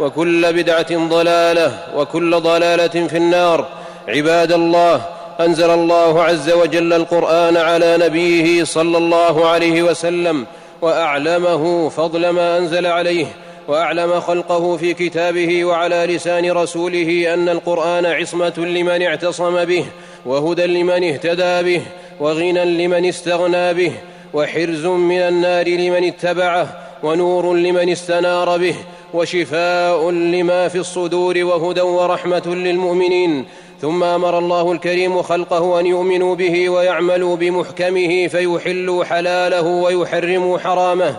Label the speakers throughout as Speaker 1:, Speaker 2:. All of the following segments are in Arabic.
Speaker 1: وكل بدعه ضلاله وكل ضلاله في النار عباد الله انزل الله عز وجل القران على نبيه صلى الله عليه وسلم واعلمه فضل ما انزل عليه واعلم خلقه في كتابه وعلى لسان رسوله ان القران عصمه لمن اعتصم به وهدى لمن اهتدى به وغنى لمن استغنى به وحرز من النار لمن اتبعه ونور لمن استنار به وشفاء لما في الصدور وهدى ورحمه للمؤمنين ثم امر الله الكريم خلقه ان يؤمنوا به ويعملوا بمحكمه فيحلوا حلاله ويحرموا حرامه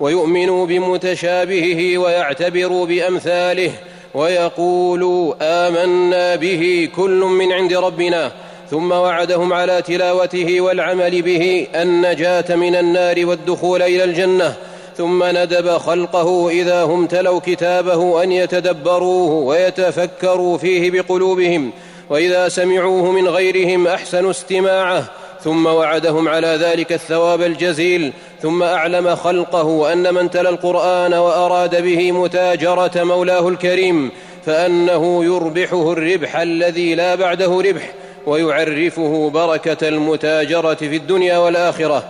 Speaker 1: ويؤمنوا بمتشابهه ويعتبروا بامثاله ويقولوا امنا به كل من عند ربنا ثم وعدهم على تلاوته والعمل به النجاه من النار والدخول الى الجنه ثم ندب خلقه اذا هم تلوا كتابه ان يتدبروه ويتفكروا فيه بقلوبهم واذا سمعوه من غيرهم احسنوا استماعه ثم وعدهم على ذلك الثواب الجزيل ثم اعلم خلقه ان من تلا القران واراد به متاجره مولاه الكريم فانه يربحه الربح الذي لا بعده ربح ويعرفه بركه المتاجره في الدنيا والاخره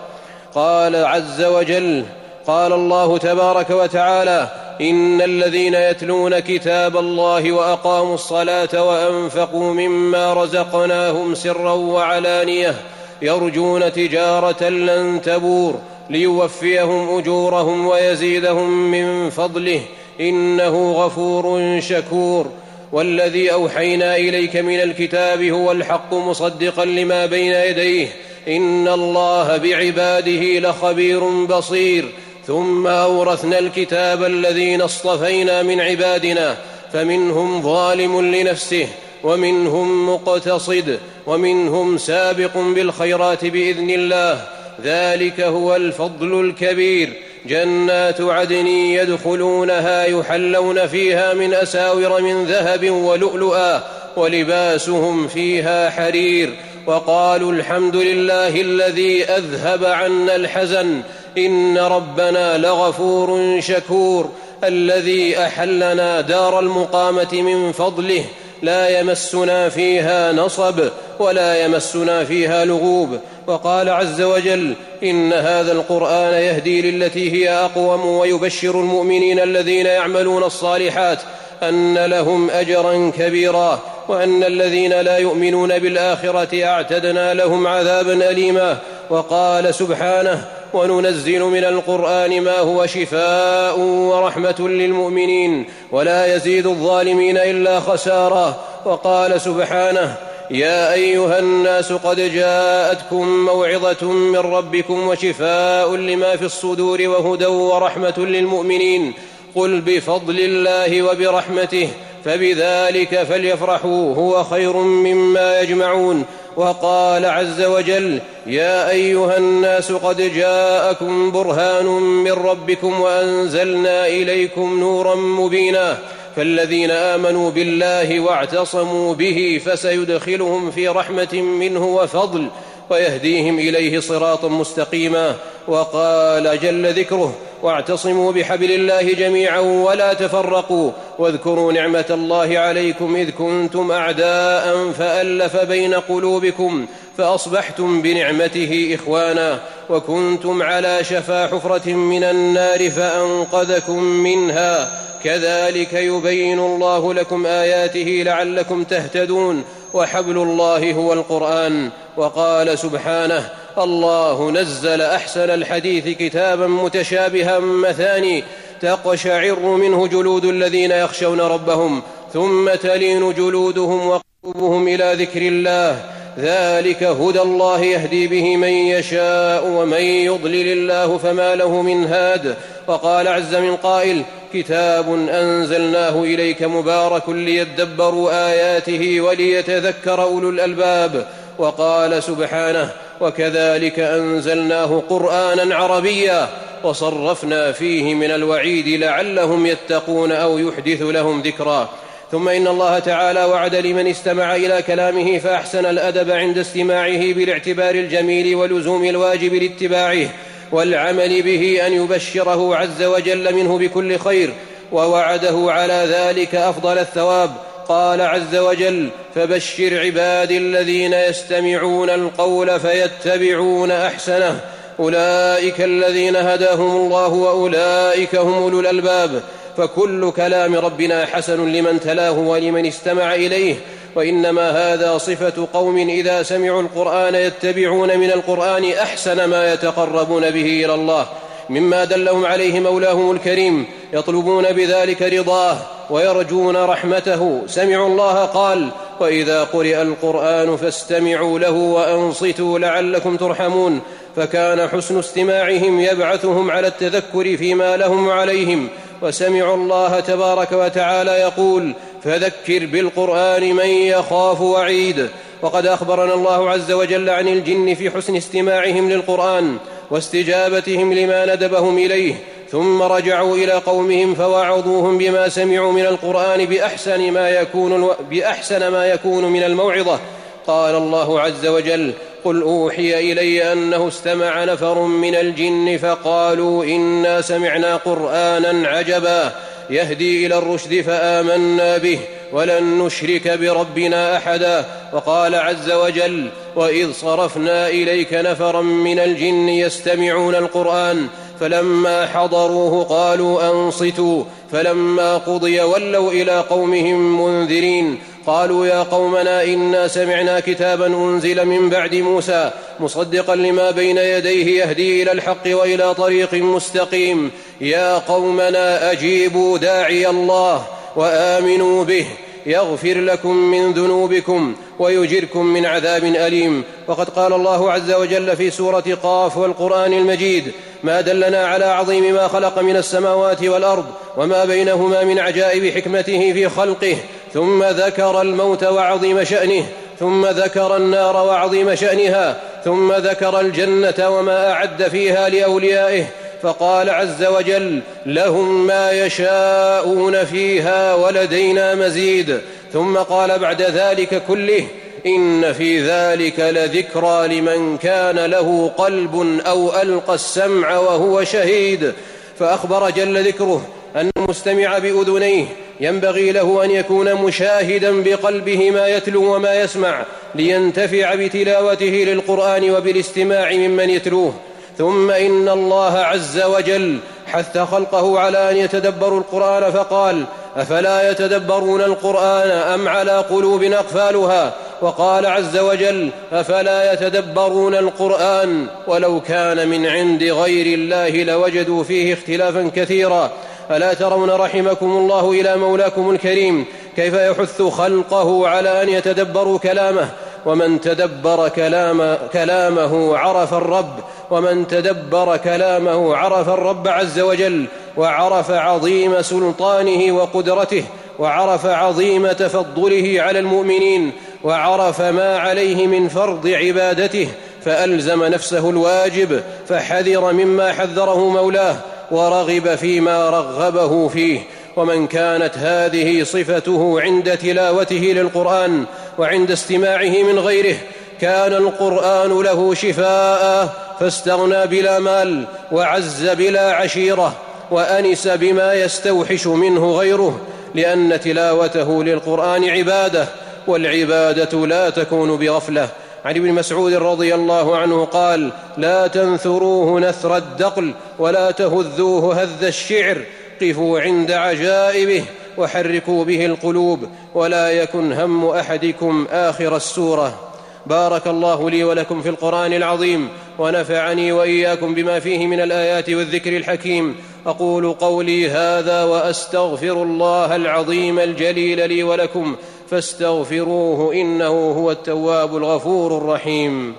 Speaker 1: قال عز وجل قال الله تبارك وتعالى ان الذين يتلون كتاب الله واقاموا الصلاه وانفقوا مما رزقناهم سرا وعلانيه يرجون تجاره لن تبور ليوفيهم اجورهم ويزيدهم من فضله انه غفور شكور والذي اوحينا اليك من الكتاب هو الحق مصدقا لما بين يديه ان الله بعباده لخبير بصير ثم اورثنا الكتاب الذين اصطفينا من عبادنا فمنهم ظالم لنفسه ومنهم مقتصد ومنهم سابق بالخيرات باذن الله ذلك هو الفضل الكبير جنات عدن يدخلونها يحلون فيها من اساور من ذهب ولؤلؤا ولباسهم فيها حرير وقالوا الحمد لله الذي اذهب عنا الحزن ان ربنا لغفور شكور الذي احلنا دار المقامه من فضله لا يمسنا فيها نصب ولا يمسنا فيها لغوب وقال عز وجل ان هذا القران يهدي للتي هي اقوم ويبشر المؤمنين الذين يعملون الصالحات ان لهم اجرا كبيرا وان الذين لا يؤمنون بالاخره اعتدنا لهم عذابا اليما وقال سبحانه وننزل من القرآن ما هو شفاء ورحمة للمؤمنين ولا يزيد الظالمين إلا خسارة وقال سبحانه يا ايها الناس قد جاءتكم موعظه من ربكم وشفاء لما في الصدور وهدى ورحمه للمؤمنين قل بفضل الله وبرحمته فبذلك فليفرحوا هو خير مما يجمعون وقال عز وجل يا ايها الناس قد جاءكم برهان من ربكم وانزلنا اليكم نورا مبينا فالذين امنوا بالله واعتصموا به فسيدخلهم في رحمه منه وفضل ويهديهم اليه صراطا مستقيما وقال جل ذكره واعتصموا بحبل الله جميعا ولا تفرقوا واذكروا نعمه الله عليكم اذ كنتم اعداء فالف بين قلوبكم فاصبحتم بنعمته اخوانا وكنتم على شفا حفره من النار فانقذكم منها كذلك يبين الله لكم اياته لعلكم تهتدون وحبل الله هو القران وقال سبحانه الله نزل احسن الحديث كتابا متشابها مثاني تقشعر منه جلود الذين يخشون ربهم ثم تلين جلودهم وقلوبهم الى ذكر الله ذلك هدى الله يهدي به من يشاء ومن يضلل الله فما له من هاد وقال عز من قائل كتاب انزلناه اليك مبارك ليدبروا اياته وليتذكر اولو الالباب وقال سبحانه وكذلك انزلناه قرانا عربيا وصرفنا فيه من الوعيد لعلهم يتقون او يحدث لهم ذكرا ثم ان الله تعالى وعد لمن استمع الى كلامه فاحسن الادب عند استماعه بالاعتبار الجميل ولزوم الواجب لاتباعه والعمل به ان يبشره عز وجل منه بكل خير ووعده على ذلك افضل الثواب قال عز وجل فبشر عباد الذين يستمعون القول فيتبعون احسنه اولئك الذين هداهم الله واولئك هم اولو الالباب فكل كلام ربنا حسن لمن تلاه ولمن استمع اليه وانما هذا صفه قوم اذا سمعوا القران يتبعون من القران احسن ما يتقربون به الى الله مما دلهم عليه مولاهم الكريم يطلبون بذلك رضاه ويرجون رحمته سمعوا الله قال واذا قرئ القران فاستمعوا له وانصتوا لعلكم ترحمون فكان حسن استماعهم يبعثهم على التذكر فيما لهم عليهم وسمعوا الله تبارك وتعالى يقول فذكر بالقران من يخاف وعيد وقد اخبرنا الله عز وجل عن الجن في حسن استماعهم للقران واستجابتهم لما ندبهم اليه ثم رجعوا إلى قومهم فوعظوهم بما سمعوا من القرآن بأحسن ما يكون, بأحسن ما يكون من الموعظة قال الله عز وجل قل اوحي الي انه استمع نفر من الجن فقالوا انا سمعنا قرانا عجبا يهدي الى الرشد فامنا به ولن نشرك بربنا احدا وقال عز وجل واذ صرفنا اليك نفرا من الجن يستمعون القران فلما حضروه قالوا انصتوا فلما قضي ولوا الى قومهم منذرين قالوا يا قومنا انا سمعنا كتابا انزل من بعد موسى مصدقا لما بين يديه يهدي الى الحق والى طريق مستقيم يا قومنا اجيبوا داعي الله وامنوا به يغفر لكم من ذنوبكم ويجركم من عذاب أليم وقد قال الله عز وجل في سورة قاف والقرآن المجيد ما دلنا على عظيم ما خلق من السماوات والأرض وما بينهما من عجائب حكمته في خلقه ثم ذكر الموت وعظيم شأنه ثم ذكر النار وعظيم شأنها ثم ذكر الجنة وما أعد فيها لأوليائه فقال عز وجل لهم ما يشاءون فيها ولدينا مزيد ثم قال بعد ذلك كله ان في ذلك لذكرى لمن كان له قلب او القى السمع وهو شهيد فاخبر جل ذكره ان المستمع باذنيه ينبغي له ان يكون مشاهدا بقلبه ما يتلو وما يسمع لينتفع بتلاوته للقران وبالاستماع ممن يتلوه ثم ان الله عز وجل حث خلقه على ان يتدبروا القران فقال افلا يتدبرون القران ام على قلوب اقفالها وقال عز وجل افلا يتدبرون القران ولو كان من عند غير الله لوجدوا فيه اختلافا كثيرا الا ترون رحمكم الله الى مولاكم الكريم كيف يحث خلقه على ان يتدبروا كلامه ومن تدبر كلام كلامه عرف الرب ومن تدبر كلامه عرف الرب عز وجل وعرف عظيم سلطانه وقدرته وعرف عظيم تفضله على المؤمنين وعرف ما عليه من فرض عبادته فالزم نفسه الواجب فحذر مما حذره مولاه ورغب فيما رغبه فيه ومن كانت هذه صفته عند تلاوته للقران وعند استماعه من غيره كان القران له شفاء فاستغنى بلا مال وعز بلا عشيره وانس بما يستوحش منه غيره لان تلاوته للقران عباده والعباده لا تكون بغفله عن ابن مسعود رضي الله عنه قال لا تنثروه نثر الدقل ولا تهذوه هذ الشعر قفوا عند عجائبه وحركوا به القلوب ولا يكن هم احدكم اخر السوره بارك الله لي ولكم في القران العظيم ونفعني واياكم بما فيه من الايات والذكر الحكيم اقول قولي هذا واستغفر الله العظيم الجليل لي ولكم فاستغفروه انه هو التواب الغفور الرحيم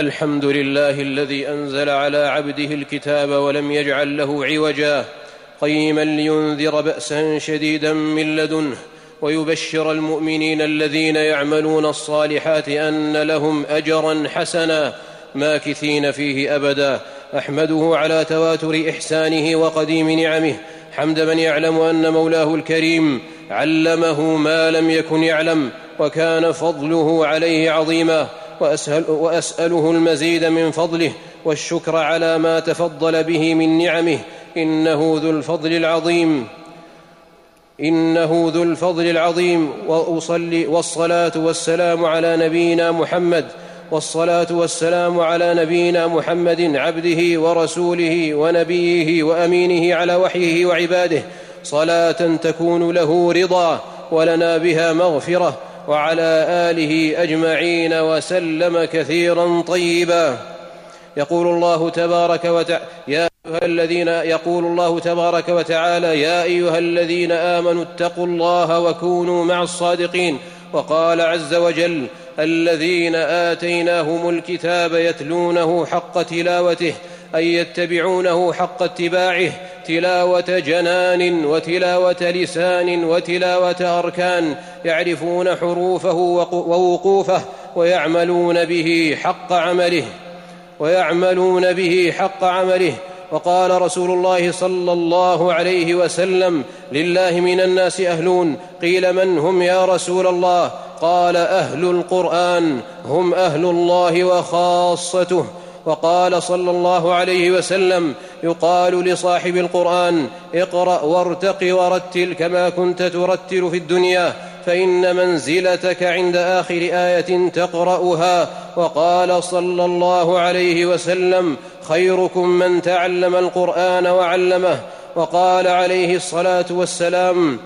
Speaker 1: الحمد لله الذي انزل على عبده الكتاب ولم يجعل له عوجا قيما لينذر باسا شديدا من لدنه ويبشر المؤمنين الذين يعملون الصالحات ان لهم اجرا حسنا ماكثين فيه ابدا احمده على تواتر احسانه وقديم نعمه حمد من يعلم ان مولاه الكريم علمه ما لم يكن يعلم وكان فضله عليه عظيما وأسهل وأسأله المزيد من فضله والشكر على ما تفضل به من نعمه إنه ذو الفضل العظيم إنه ذو الفضل العظيم وأصلي والصلاة والسلام على نبينا محمد والصلاة والسلام على نبينا محمد عبده ورسوله ونبيه وأمينه على وحيه وعباده صلاة تكون له رضا ولنا بها مغفرة وعلى اله اجمعين وسلم كثيرا طيبا يقول الله تبارك وتعالى يا أيها الذين يقول الله تبارك وتعالى يا أيها الذين آمنوا اتقوا الله وكونوا مع الصادقين وقال عز وجل الذين آتيناهم الكتاب يتلونه حق تلاوته أن يتبعونه حق اتباعه تلاوة جنان وتلاوة لسان وتلاوة أركان يعرفون حروفه ووقوفه ويعملون به حق عمله ويعملون به حق عمله وقال رسول الله صلى الله عليه وسلم لله من الناس اهلون قيل من هم يا رسول الله قال اهل القران هم اهل الله وخاصته وقال صلى الله عليه وسلم يقال لصاحب القران اقرا وارتق ورتل كما كنت ترتل في الدنيا فان منزلتك عند اخر ايه تقراها وقال صلى الله عليه وسلم خيركم من تعلم القران وعلمه وقال عليه الصلاه والسلام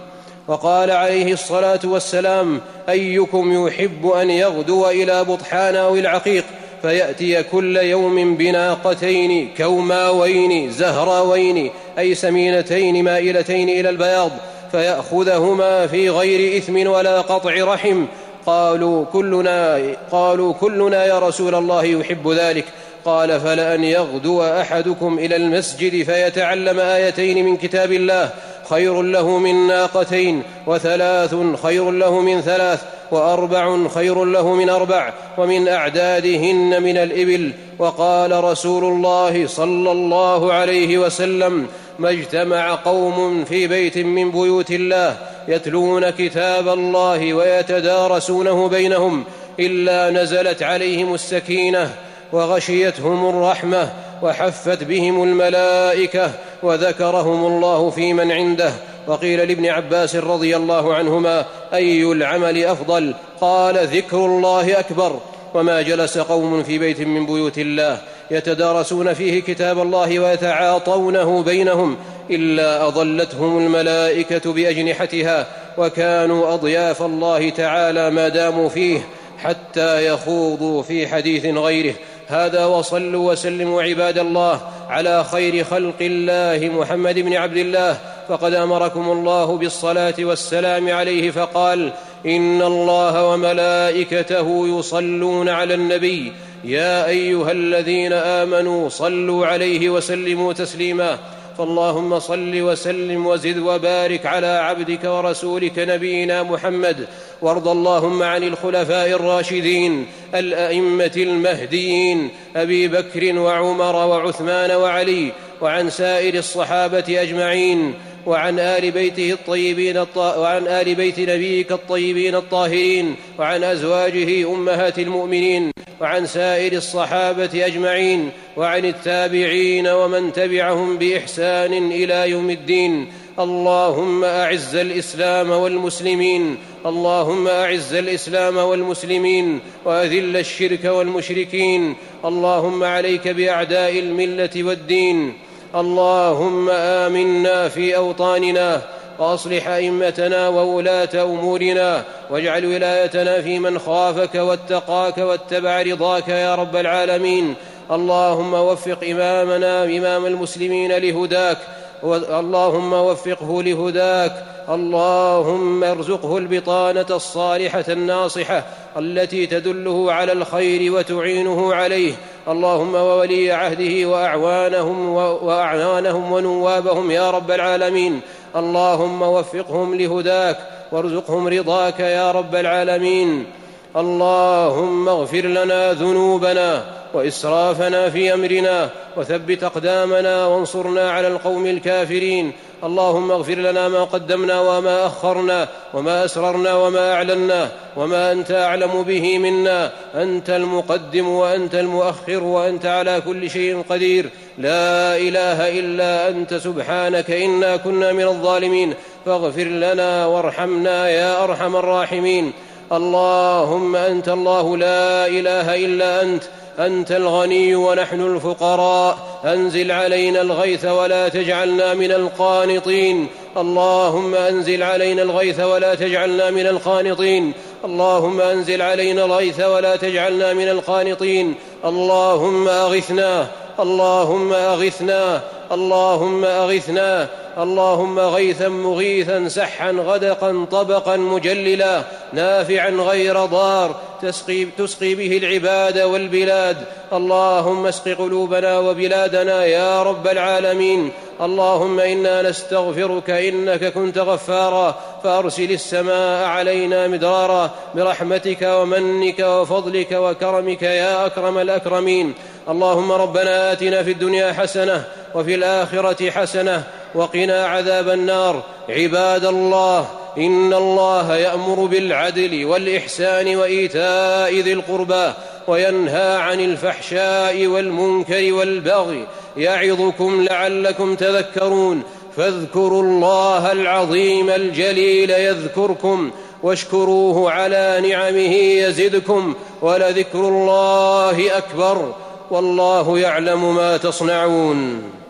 Speaker 1: وقال عليه الصلاه والسلام ايكم يحب ان يغدو الى بطحان او العقيق فيأتي كل يوم بناقتين كوماوين زهراوين أي سمينتين مائلتين إلى البياض فيأخذهما في غير إثم ولا قطع رحم قالوا كلنا قالوا كلنا يا رسول الله يحب ذلك قال فلأن يغدو أحدكم إلى المسجد فيتعلم آيتين من كتاب الله خير له من ناقتين وثلاث خير له من ثلاث واربع خير له من اربع ومن اعدادهن من الابل وقال رسول الله صلى الله عليه وسلم ما اجتمع قوم في بيت من بيوت الله يتلون كتاب الله ويتدارسونه بينهم الا نزلت عليهم السكينه وغشيتهم الرحمه وحفت بهم الملائكه وذكرهم الله في من عنده وقيل لابن عباس رضي الله عنهما اي العمل افضل قال ذكر الله اكبر وما جلس قوم في بيت من بيوت الله يتدارسون فيه كتاب الله ويتعاطونه بينهم الا اظلتهم الملائكه باجنحتها وكانوا اضياف الله تعالى ما داموا فيه حتى يخوضوا في حديث غيره هذا وصلوا وسلموا عباد الله على خير خلق الله محمد بن عبد الله فقد امركم الله بالصلاه والسلام عليه فقال ان الله وملائكته يصلون على النبي يا ايها الذين امنوا صلوا عليه وسلموا تسليما فاللهم صل وسلم وزد وبارك على عبدك ورسولك نبينا محمد وارض اللهم عن الخلفاء الراشدين الائمه المهديين ابي بكر وعمر وعثمان وعلي وعن سائر الصحابه اجمعين وعن آل بيته الطيبين الط... وعن آل بيت نبيك الطيبين الطاهرين وعن أزواجه أمهات المؤمنين وعن سائر الصحابة أجمعين وعن التابعين ومن تبعهم بإحسان إلى يوم الدين اللهم اعز الاسلام والمسلمين اللهم اعز الاسلام والمسلمين واذل الشرك والمشركين اللهم عليك باعداء المله والدين اللهم امنا في اوطاننا واصلح ائمتنا وولاه امورنا واجعل ولايتنا في من خافك واتقاك واتبع رضاك يا رب العالمين اللهم وفق امامنا امام المسلمين لهداك اللهم وفقه لهداك اللهم ارزقه البطانه الصالحه الناصحه التي تدله على الخير وتعينه عليه اللهم وولي عهده واعوانهم واعوانهم ونوابهم يا رب العالمين اللهم وفقهم لهداك وارزقهم رضاك يا رب العالمين اللهم اغفر لنا ذنوبنا واسرافنا في امرنا وثبت اقدامنا وانصرنا على القوم الكافرين اللهم اغفر لنا ما قدمنا وما اخرنا وما اسررنا وما اعلنا وما انت اعلم به منا انت المقدم وانت المؤخر وانت على كل شيء قدير لا اله الا انت سبحانك انا كنا من الظالمين فاغفر لنا وارحمنا يا ارحم الراحمين اللهم انت الله لا اله الا انت انت الغني ونحن الفقراء انزل علينا الغيث ولا تجعلنا من القانطين اللهم انزل علينا الغيث ولا تجعلنا من القانطين اللهم انزل علينا الغيث ولا تجعلنا من القانطين اللهم اغثنا اللهم اغثنا اللهم اغثنا اللهم غيثا مغيثا سحا غدقا طبقا مجللا نافعا غير ضار تسقي, تسقي به العباد والبلاد اللهم اسق قلوبنا وبلادنا يا رب العالمين اللهم انا نستغفرك انك كنت غفارا فارسل السماء علينا مدرارا برحمتك ومنك وفضلك وكرمك يا اكرم الاكرمين اللهم ربنا اتنا في الدنيا حسنه وفي الاخره حسنه وقنا عذاب النار عباد الله ان الله يامر بالعدل والاحسان وايتاء ذي القربى وينهى عن الفحشاء والمنكر والبغي يعظكم لعلكم تذكرون فاذكروا الله العظيم الجليل يذكركم واشكروه على نعمه يزدكم ولذكر الله اكبر والله يعلم ما تصنعون